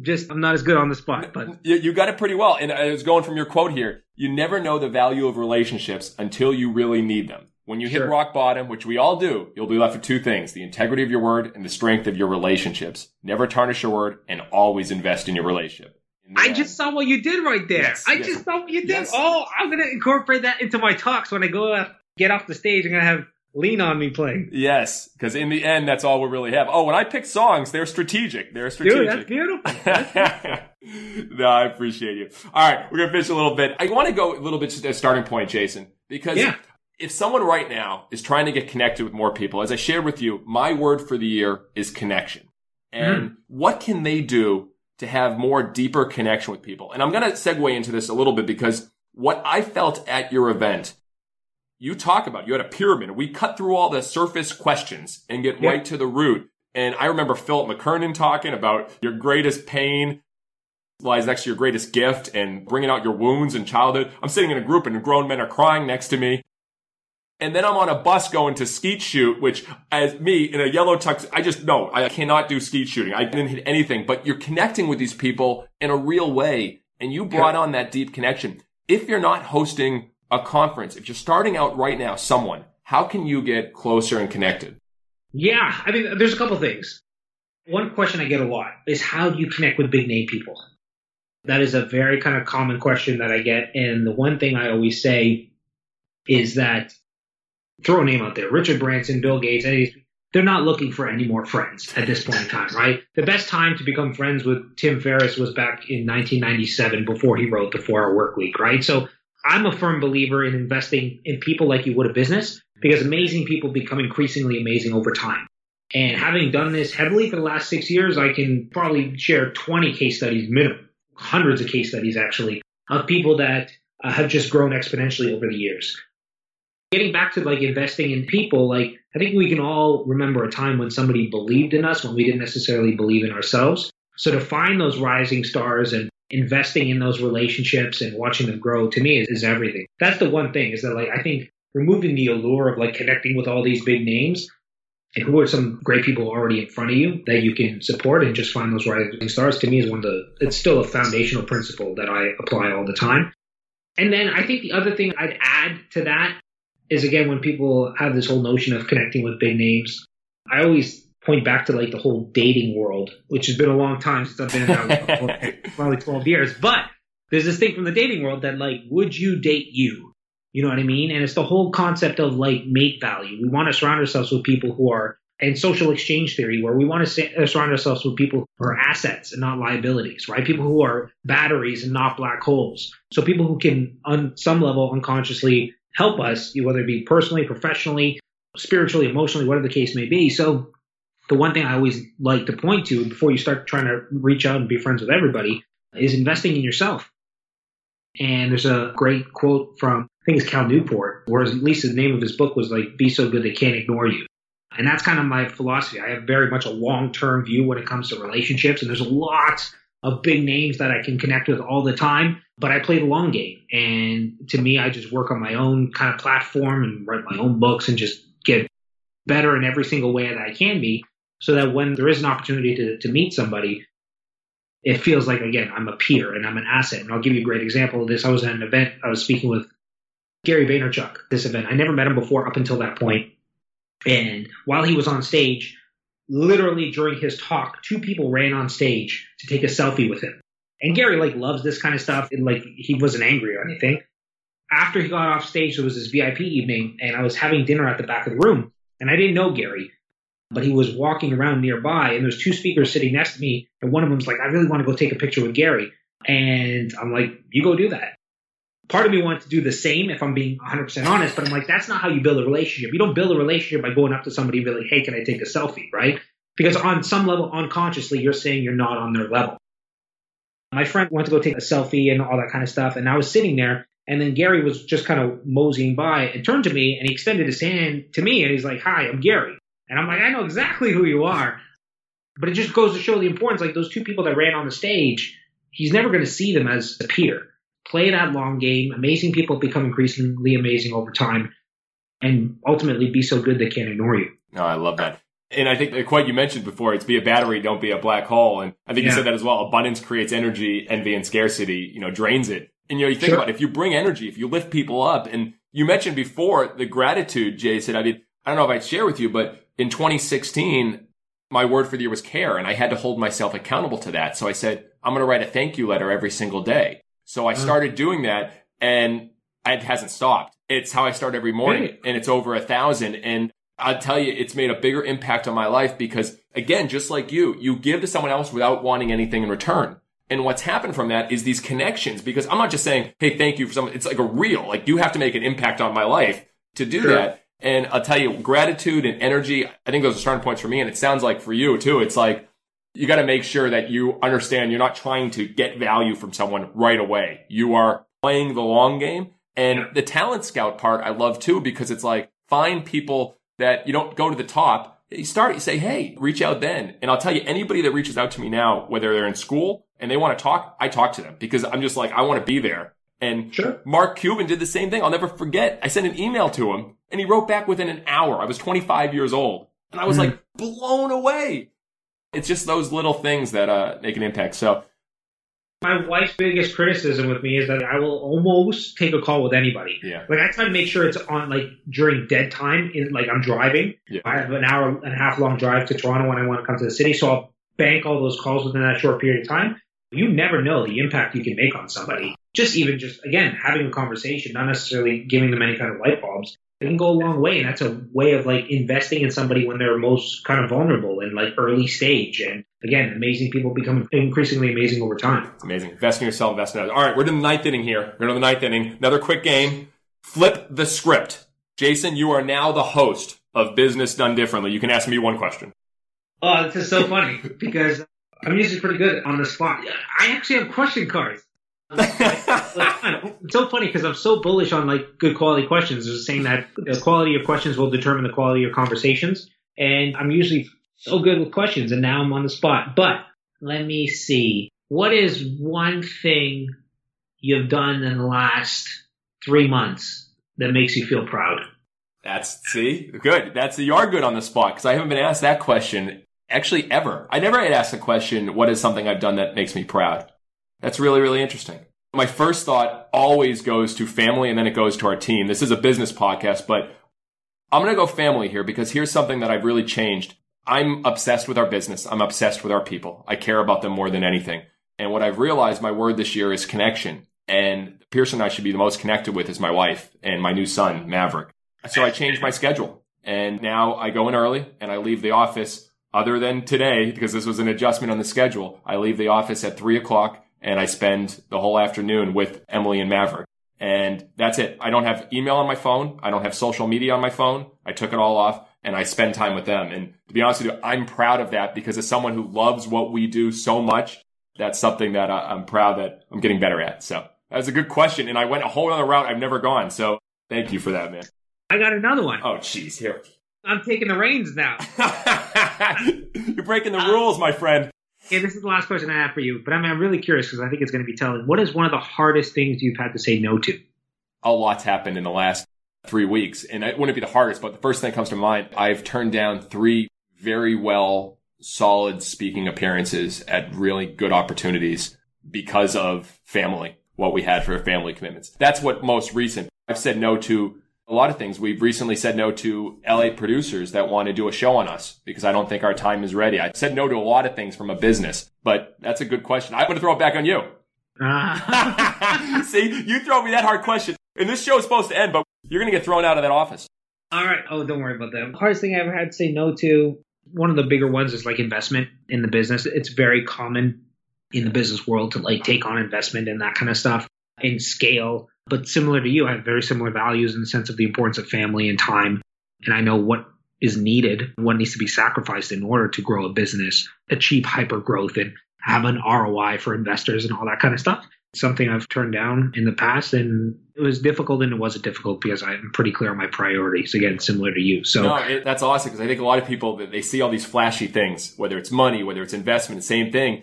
Just I'm not as good on the spot, but you, you got it pretty well. And it's going from your quote here. You never know the value of relationships until you really need them. When you hit rock bottom, which we all do, you'll be left with two things, the integrity of your word and the strength of your relationships. Never tarnish your word and always invest in your relationship. In I end. just saw what you did right there. Yes, I yes. just saw what you did. Yes. Oh, I'm going to incorporate that into my talks when I go uh, get off the stage. I'm going to have lean on me playing. Yes, because in the end, that's all we really have. Oh, when I pick songs, they're strategic. They're strategic. Dude, that's beautiful. No, I appreciate you. All right, we're gonna finish a little bit. I want to go a little bit to a starting point, Jason, because yeah if someone right now is trying to get connected with more people, as I shared with you, my word for the year is connection. Mm-hmm. And what can they do to have more deeper connection with people? And I'm going to segue into this a little bit because what I felt at your event, you talk about, you had a pyramid. We cut through all the surface questions and get Yeah. right to the root. And I remember Philip McKernan talking about your greatest pain lies next to your greatest gift and bringing out your wounds in childhood. I'm sitting in a group and grown men are crying next to me. And then I'm on a bus going to skeet shoot, which as me in a yellow tux, I just, no, I cannot do skeet shooting. I didn't hit anything, but you're connecting with these people in a real way. And you brought on that deep connection. If you're not hosting a conference, if you're starting out right now, someone, how can you get closer and connected? Yeah, I mean, there's a couple things. One question I get a lot is how do you connect with big name people? That is a very kind of common question that I get. And the one thing I always say is that throw a name out there Richard Branson, Bill Gates, any they're not looking for any more friends at this point in time, right? The best time to become friends with Tim Ferriss was back in 1997 before he wrote the Four Hour Work Week, right? So I'm a firm believer in investing in people like you would a business because amazing people become increasingly amazing over time. And having done this heavily for the last six years, I can probably share 20 case studies minimum, hundreds of case studies actually, of people that uh, have just grown exponentially over the years. Getting back to like investing in people, like I think we can all remember a time when somebody believed in us when we didn't necessarily believe in ourselves. So to find those rising stars and investing in those relationships and watching them grow to me is, is everything. That's the one thing is that like I think removing the allure of like connecting with all these big names and who are some great people already in front of you that you can support and just find those rising stars to me is one of the it's still a foundational principle that I apply all the time. And then I think the other thing I'd add to that is again when people have this whole notion of connecting with big names, I always point back to like the whole dating world, which has been a long time since I've been in that world, probably 12 years. But there's this thing from the dating world that like, would you date you? You know what I mean? And it's the whole concept of like mate value. We want to surround ourselves with people who are and social exchange theory where we want to uh, surround ourselves with people who are assets and not liabilities, right? People who are batteries and not black holes. So people who can on some level unconsciously help us, whether it be personally, professionally, spiritually, emotionally, whatever the case may be. So the one thing I always like to point to before you start trying to reach out and be friends with everybody is investing in yourself. And there's a great quote from, I think it's Cal Newport, where at least the name of his book was like, be so good they can't ignore you. And that's kind of my philosophy. I have very much a long term view when it comes to relationships. And there's a lot of big names that I can connect with all the time, but I play the long game. And to me, I just work on my own kind of platform and write my own books and just get better in every single way that I can be so that when there is an opportunity to, to meet somebody, it feels like, again, I'm a peer and I'm an asset. And I'll give you a great example of this. I was at an event, I was speaking with Gary Vaynerchuk, this event. I never met him before up until that point. And while he was on stage, literally during his talk, two people ran on stage to take a selfie with him. And Gary like loves this kind of stuff. And like he wasn't angry or anything. After he got off stage, there was this VIP evening and I was having dinner at the back of the room and I didn't know Gary, but he was walking around nearby and there's two speakers sitting next to me. And one of them's like, I really want to go take a picture with Gary. And I'm like, you go do that part of me wants to do the same if I'm being 100% honest, but I'm like, that's not how you build a relationship. You don't build a relationship by going up to somebody and be like, hey, can I take a selfie, right? Because on some level, unconsciously, you're saying you're not on their level. My friend went to go take a selfie and all that kind of stuff, and I was sitting there, and then Gary was just kind of moseying by and turned to me, and he extended his hand to me, and he's like, hi, I'm Gary. And I'm like, I know exactly who you are. But it just goes to show the importance, like those two people that ran on the stage, he's never going to see them as a peer play that long game. Amazing people become increasingly amazing over time and ultimately be so good they can't ignore you. No, I love that. And I think the quote you mentioned before, it's be a battery, don't be a black hole. And I think you said that as well. Abundance creates energy, envy and scarcity, you know, drains it. And you know, you think Sure. about it, if you bring energy, if you lift people up, and you mentioned before the gratitude, Jay said, I mean, I don't know if I'd share with you, but in 2016, my word for the year was care. And I had to hold myself accountable to that. So I said, I'm going to write a thank you letter every single day. So I mm. started doing that and it hasn't stopped. It's how I start every morning and it's over a thousand. And I'll tell you, it's made a bigger impact on my life because again, just like you, you give to someone else without wanting anything in return. And what's happened from that is these connections because I'm not just saying, Hey, thank you for something. It's like a real, like you have to make an impact on my life to do Sure. that. And I'll tell you, gratitude and energy, I think those are starting points for me. And it sounds like for you too, it's like, you got to make sure that you understand you're not trying to get value from someone right away. You are playing the long game. And the talent scout part I love too because it's like find people that you don't go to the top. You start, you say, Hey, reach out then. And I'll tell you, anybody that reaches out to me now, whether they're in school and they want to talk, I talk to them because I'm just like, I want to be there. And Sure. Mark Cuban did the same thing. I'll never forget. I sent an email to him and he wrote back within an hour. I was 25 years old and I was Mhm. like blown away. It's just those little things that uh, make an impact. So My wife's biggest criticism with me is that I will almost take a call with anybody. yeah, Like I try to make sure it's on like during dead time. In like I'm driving. Yeah. I have an hour and a half long drive to Toronto when I want to come to the city, so I'll bank all those calls within that short period of time. You never know the impact you can make on somebody. Just even just again having a conversation, not necessarily giving them any kind of light bulbs. It can go a long way, and that's a way of like investing in somebody when they're most kind of vulnerable and like early stage. And again, amazing people become increasingly amazing over time. amazing. Invest in yourself, invest in others. All right, we're in the ninth inning here. We're in the ninth inning. Another quick game. Flip the script. Jason, you are now the host of Business Done Differently. You can ask me one question. Oh, this is so funny because I'm usually pretty good on the spot. I actually have question cards. It's so funny because I'm so bullish on like good quality questions. There's a saying that the quality of questions will determine the quality of conversations, and I'm usually so good with questions, and now I'm on the spot. But let me see. What is one thing you've done in the last three months that makes you feel proud? That's see, good. That's you are good on the spot because I haven't been asked that question actually ever. I never had asked the question, "What is something I've done that makes me proud?" That's really really interesting. My first thought always goes to family, and then it goes to our team. This is a business podcast, but I'm going to go family here because here's something that I've really changed. I'm obsessed with our business. I'm obsessed with our people. I care about them more than anything. And what I've realized, my word this year is connection. And the person I should be the most connected with is my wife and my new son, Maverick. So I changed my schedule and now I go in early and I leave the office other than today because this was an adjustment on the schedule. I leave the office at three o'clock and I spend the whole afternoon with Emily and Maverick. And that's it. I don't have email on my phone. I don't have social media on my phone. I took it all off and I spend time with them. And to be honest with you, I'm proud of that because as someone who loves what we do so much, that's something that I'm proud that I'm getting better at. So that was a good question. And I went a whole other route I've never gone. So thank you for that, man. I got another one. Oh, jeez. Here. I'm taking the reins now. You're breaking the rules, my friend. Okay, this is the last question I have for you, but I'm, I'm really curious because I think it's going to be telling. What is one of the hardest things you've had to say no to? a lot's happened in the last three weeks. And it wouldn't be the hardest, but the first thing that comes to mind, I've turned down three very well solid speaking appearances at really good opportunities because of family, what we had for family commitments. That's what most recent. I've said no to a lot of things. We've recently said no to LA producers that want to do a show on us because I don't think our time is ready. I said no to a lot of things from a business, but that's a good question. I'm going to throw it back on you. Ah. See, you throw me that hard question. And this show is supposed to end, but you're going to get thrown out of that office. All right. Oh, don't worry about that. Hardest thing I ever had to say no to. One of the bigger ones is like investment in the business. It's very common in the business world to like take on investment and that kind of stuff in scale. But similar to you, I have very similar values in the sense of the importance of family and time. And I know what is needed, what needs to be sacrificed in order to grow a business, achieve hyper growth, and have an ROI for investors and all that kind of stuff. Something I've turned down in the past, and it was difficult, and it wasn't difficult because I'm pretty clear on my priorities. Again, similar to you. So No, it, that's awesome because I think a lot of people they see all these flashy things, whether it's money, whether it's investment, same thing.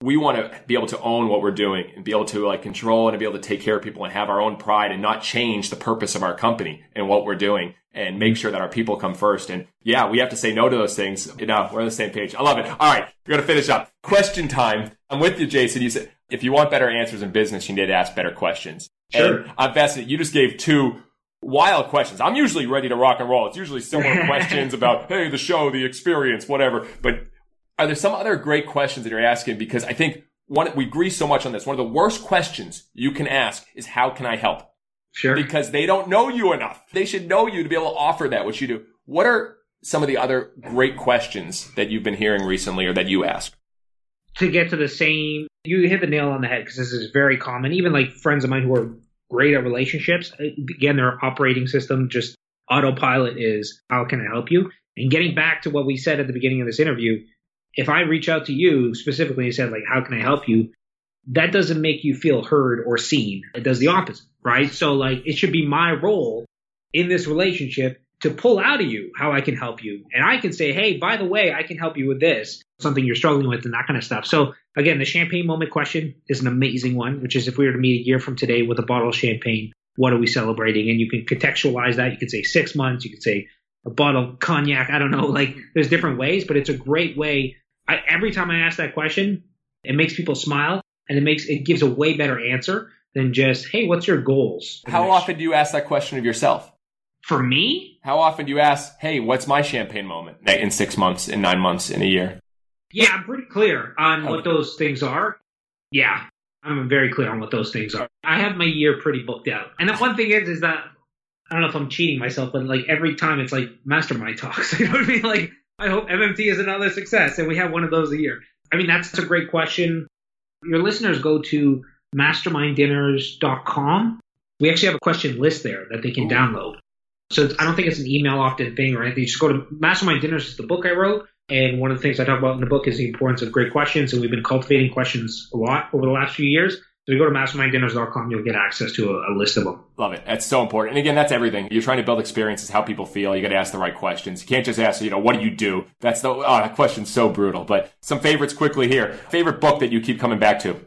We want to be able to own what we're doing and be able to like control and be able to take care of people and have our own pride and not change the purpose of our company and what we're doing and make sure that our people come first. And yeah, we have to say no to those things. You know, we're on the same page. I love it. All right. We're going to finish up. Question time. I'm with you, Jason. You said if you want better answers in business, you need to ask better questions. Sure. And I'm fascinated. You just gave two wild questions. I'm usually ready to rock and roll. It's usually similar questions about, hey, the show, the experience, whatever. But are there some other great questions that you're asking? Because I think one, we agree so much on this. One of the worst questions you can ask is, how can I help? sure. Because they don't know you enough. They should know you to be able to offer that, which you do. What are some of the other great questions that you've been hearing recently or that you ask? to get to the same, you hit the nail on the head because this is very common. Even like friends of mine who are great at relationships, uh, again, their operating system just autopilot is how can I help you? And getting back to what we said at the beginning of this interview, if I reach out to you specifically and said, like, how can I help you? That doesn't make you feel heard or seen. It does the opposite, right? So, like, it should be my role in this relationship to pull out of you how I can help you. And I can say, hey, by the way, I can help you with this, something you're struggling with, and that kind of stuff. So, again, the champagne moment question is an amazing one, which is if we were to meet a year from today with a bottle of champagne, what are we celebrating? And you can contextualize that. You could say six months, you could say a bottle of cognac. I don't know. Like, there's different ways, but it's a great way. I, every time I ask that question, it makes people smile and it makes it gives a way better answer than just, hey, what's your goals? How often do you ask that question of yourself? For me, How often do you ask, hey, what's my champagne moment in six months, in nine months, in a year? Yeah, I'm pretty clear on what those things are. Yeah, I'm very clear on what those things are. I have my year pretty booked out. And the one thing is, is that I don't know if I'm cheating myself, but like every time it's like mastermind talks. You know what I mean? Like I hope MMT is another success, and we have one of those a year. I mean, that's a great question. Your listeners go to masterminddinners.com. We actually have a question list there that they can download. So it's, I don't think it's an email often thing or anything. You just go to Mastermind Dinners is the book I wrote. And one of the things I talk about in the book is the importance of great questions. And we've been cultivating questions a lot over the last few years. So you go to masterminddinners.com, you'll get access to a, a list of them. Love it. That's so important. And again, that's everything. You're trying to build experiences, how people feel. You got to ask the right questions. You can't just ask, you know, what do you do? That's the, oh, that question's so brutal. But some favorites quickly here. Favorite book that you keep coming back to? It's,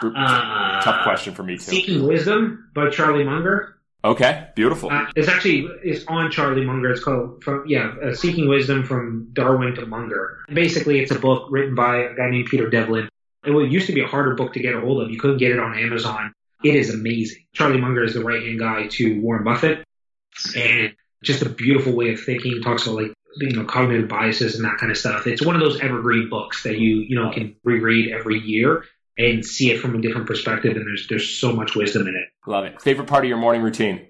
br- it's a tough question for me too. Seeking Wisdom by Charlie Munger. Okay. Beautiful. Uh, it's actually it's on Charlie Munger. It's called from yeah, uh, Seeking Wisdom from Darwin to Munger. Basically, it's a book written by a guy named Peter Bevelin. It used to be a harder book to get a hold of. You couldn't get it on Amazon. It is amazing. Charlie Munger is the right hand guy to Warren Buffett, and just a beautiful way of thinking. Talks about like you know cognitive biases and that kind of stuff. It's one of those evergreen books that you you know can reread every year and see it from a different perspective. And there's there's so much wisdom in it. Love it. Favorite part of your morning routine?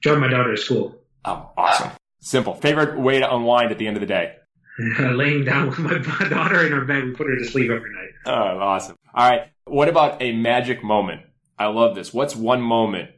Drive my daughter to school. Oh, awesome. Simple. Favorite way to unwind at the end of the day? laying down with my daughter in her bed. We put her to sleep every night. Oh, awesome. All right. What about a magic moment? I love this. What's one moment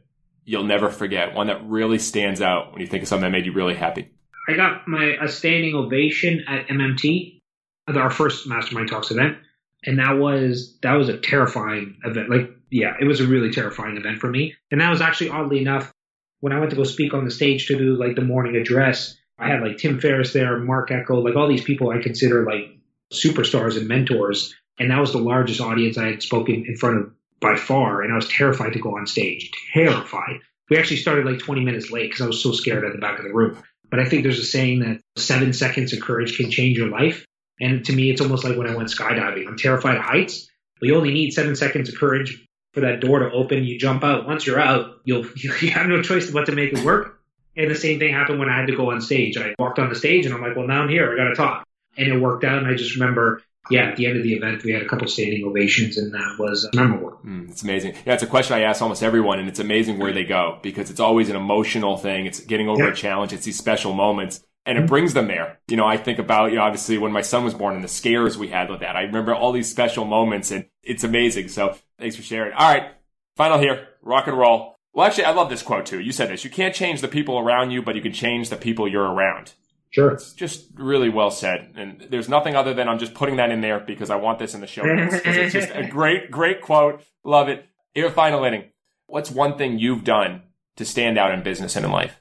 you'll never forget? One that really stands out when you think of something that made you really happy? I got my a standing ovation at MMT, our first Mastermind Talks event, and that was that was a terrifying event. Like, yeah, it was a really terrifying event for me. And that was actually oddly enough when I went to go speak on the stage to do like the morning address. I had like Tim Ferriss there, Marc Ecko, like all these people I consider like superstars and mentors. And that was the largest audience I had spoken in front of by far. And I was terrified to go on stage, terrified. We actually started like 20 minutes late because I was so scared at the back of the room. But I think there's a saying that seven seconds of courage can change your life. And to me, it's almost like when I went skydiving. I'm terrified of heights, but you only need seven seconds of courage for that door to open. You jump out. Once you're out, you'll you have no choice but to make it work. And the same thing happened when I had to go on stage. I walked on the stage and I'm like, well, now I'm here. I got to talk. And it worked out. And I just remember, yeah, at the end of the event, we had a couple standing ovations and that was memorable. Mm, it's amazing. Yeah, it's a question I ask almost everyone, and it's amazing where they go because it's always an emotional thing. It's getting over Yeah. a challenge. It's these special moments. And it brings them there. You know, I think about, you know, obviously when my son was born and the scares we had with that. I remember all these special moments and it's amazing. So thanks for sharing. All right. Final here. Rock and roll. Well, actually, I love this quote too. You said this. You can't change the people around you, but you can change the people you're around. Sure. It's just really well said. And there's nothing other than I'm just putting that in there because I want this in the show notes. it's just a great, great quote. Love it. Here, final inning. What's one thing you've done to stand out in business and in life?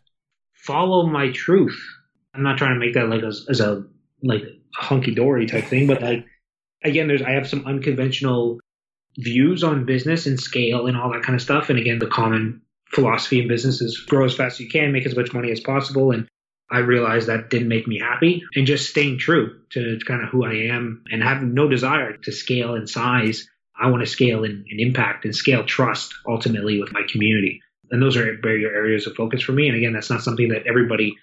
Follow my truth. I'm not trying to make that like as, as a like hunky dory type thing, but like again, there's I have some unconventional views on business and scale and all that kind of stuff. And again, the common philosophy in business is grow as fast as you can, make as much money as possible. And I realized that didn't make me happy. And just staying true to kind of who I am and have no desire to scale in size. I want to scale in, in impact and scale trust ultimately with my community. And those are very areas of focus for me. And again, that's not something that everybody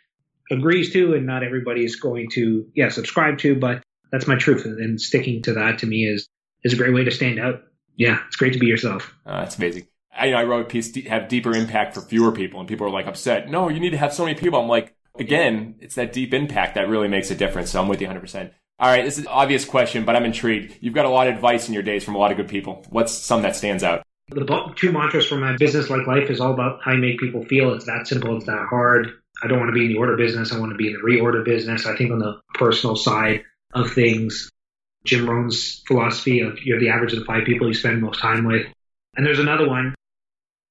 agrees to and not everybody's going to, yeah, subscribe to, but that's my truth. And, sticking to that to me is, is a great way to stand out. Yeah, it's great to be yourself. Uh, that's amazing. I, know I wrote a piece, have deeper impact for fewer people, and people are like upset. No, you need to have so many people. I'm like, Oh, again, it's that deep impact that really makes a difference. So I'm with you 100%. All right, this is an obvious question, but I'm intrigued. You've got a lot of advice in your days from a lot of good people. What's some that stands out? The two mantras for my business like life is all about how you make people feel. It's that simple. It's that hard. I don't want to be in the order business. I want to be in the reorder business. I think on the personal side of things, Jim Rohn's philosophy of you're the average of the five people you spend most time with. And there's another one,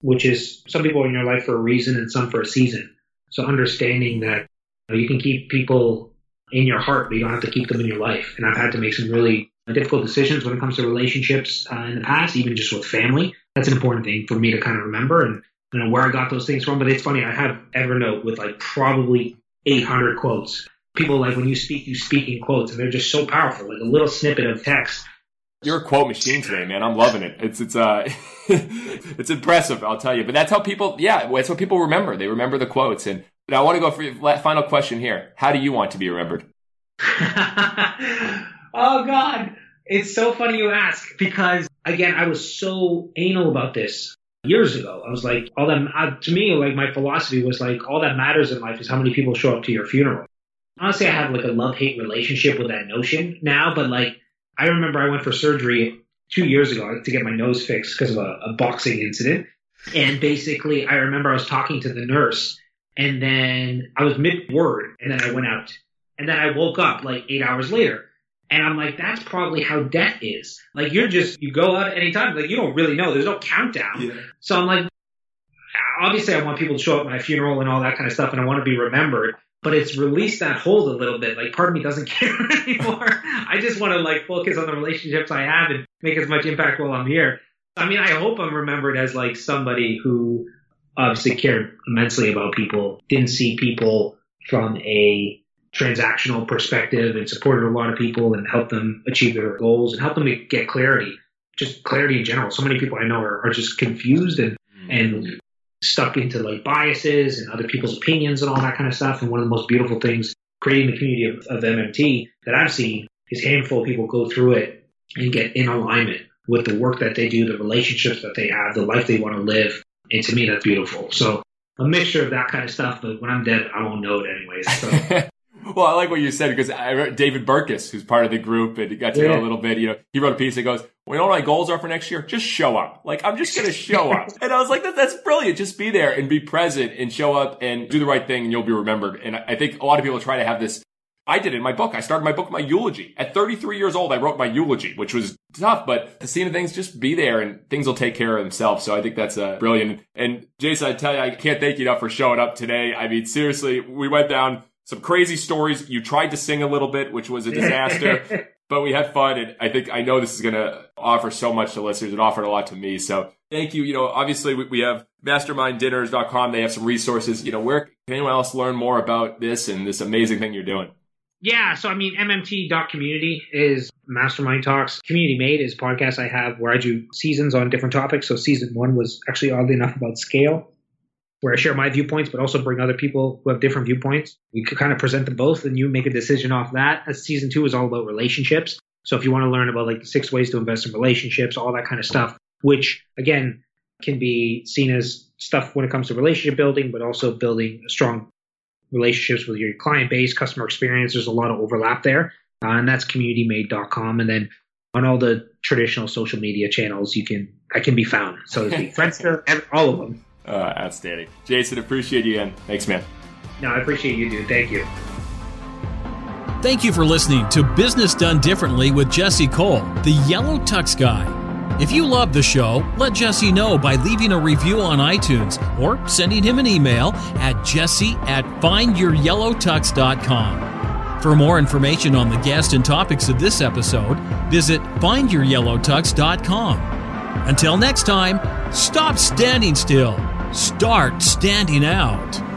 which is some people are in your life for a reason and some for a season. So understanding that you, can keep people in your heart, but you don't have to keep them in your life. And I've had to make some really difficult decisions when it comes to relationships uh, in the past, even just with family. That's an important thing for me to kind of remember and you know where I got those things from. But it's funny, I have Evernote with like probably 800 quotes. People like when you speak, you speak in quotes, and they're just so powerful. Like a little snippet of text. You're a quote machine today, man. I'm loving it. It's it's uh it's impressive, I'll tell you. But that's how people, yeah, that's what people remember. They remember the quotes. And but I want to go for your final question here. How do you want to be remembered? oh God, it's so funny you ask because again, I was so anal about this years ago. I was like, all that uh, to me, like my philosophy was like, all that matters in life is how many people show up to your funeral. Honestly, I have like a love hate relationship with that notion now, but like I remember I went for surgery two years ago to get my nose fixed because of a, a boxing incident. And basically, I remember I was talking to the nurse, and then I was mid word, and then I went out. And then I woke up like eight hours later. And I'm like, that's probably how death is. Like you're just you go out at any time. Like you don't really know. There's no countdown. Yeah. So I'm like, obviously I want people to show up at my funeral and all that kind of stuff, and I want to be remembered. But it's released that hold a little bit. Like part of me doesn't care anymore. I just want to like focus on the relationships I have and make as much impact while I'm here. I mean, I hope I'm remembered as like somebody who obviously cared immensely about people, didn't see people from a transactional perspective and supported a lot of people and helped them achieve their goals and helped them get clarity, just clarity in general. So many people I know are, are just confused and, and mm-hmm. Stuck into like biases and other people's opinions and all that kind of stuff. And one of the most beautiful things creating the community of, of MMT that I've seen is handful of people go through it and get in alignment with the work that they do, the relationships that they have, the life they want to live. And to me, that's beautiful. So a mixture of that kind of stuff, but when I'm dead, I won't know it anyways. So Well, I like what you said because I David Burkus, who's part of the group and got to yeah. know a little bit. You know, he wrote a piece that goes, "Well, you know what my goals are for next year? Just show up. Like I'm just gonna show up." and I was like, that, "That's brilliant. Just be there and be present and show up and do the right thing, and you'll be remembered." And I think a lot of people try to have this. I did it in my book. I started my book my eulogy. At 33 years old, I wrote my eulogy, which was tough, but the scene of things, just be there and things will take care of themselves. So I think that's uh, brilliant. And Jason, I tell you, I can't thank you enough for showing up today. I mean, seriously, we went down some crazy stories. You tried to sing a little bit, which was a disaster, but we had fun. And I think I know this is going to offer so much to listeners. It offered a lot to me. So thank you. You know, obviously we, we have masterminddinners.com. They have some resources. You know, where can anyone else learn more about this and this amazing thing you're doing? Yeah, so I mean, MMT.community is Mastermind Talks. Community Made is podcast I have where I do seasons on different topics. So season one was actually oddly enough about scale where I share my viewpoints, but also bring other people who have different viewpoints. We could kind of present them both and you make a decision off that. As season two is all about relationships. So if you want to learn about like six ways to invest in relationships, all that kind of stuff, which again can be seen as stuff when it comes to relationship building, but also building strong relationships with your client base, customer experience. There's a lot of overlap there. Uh, and that's communitymade.com. And then on all the traditional social media channels, you can, I can be found. So to speak, Friendster, all of them. Uh, outstanding. Jason, appreciate you again. Thanks, man. No, I appreciate you, dude. Thank you. Thank you for listening to Business Done Differently with Jesse Cole, the Yellow Tux Guy. If you love the show, let Jesse know by leaving a review on iTunes or sending him an email at jesse at findyouryellowtux.com. For more information on the guest and topics of this episode, visit findyouryellowtux.com. Until next time, stop standing still. Start standing out.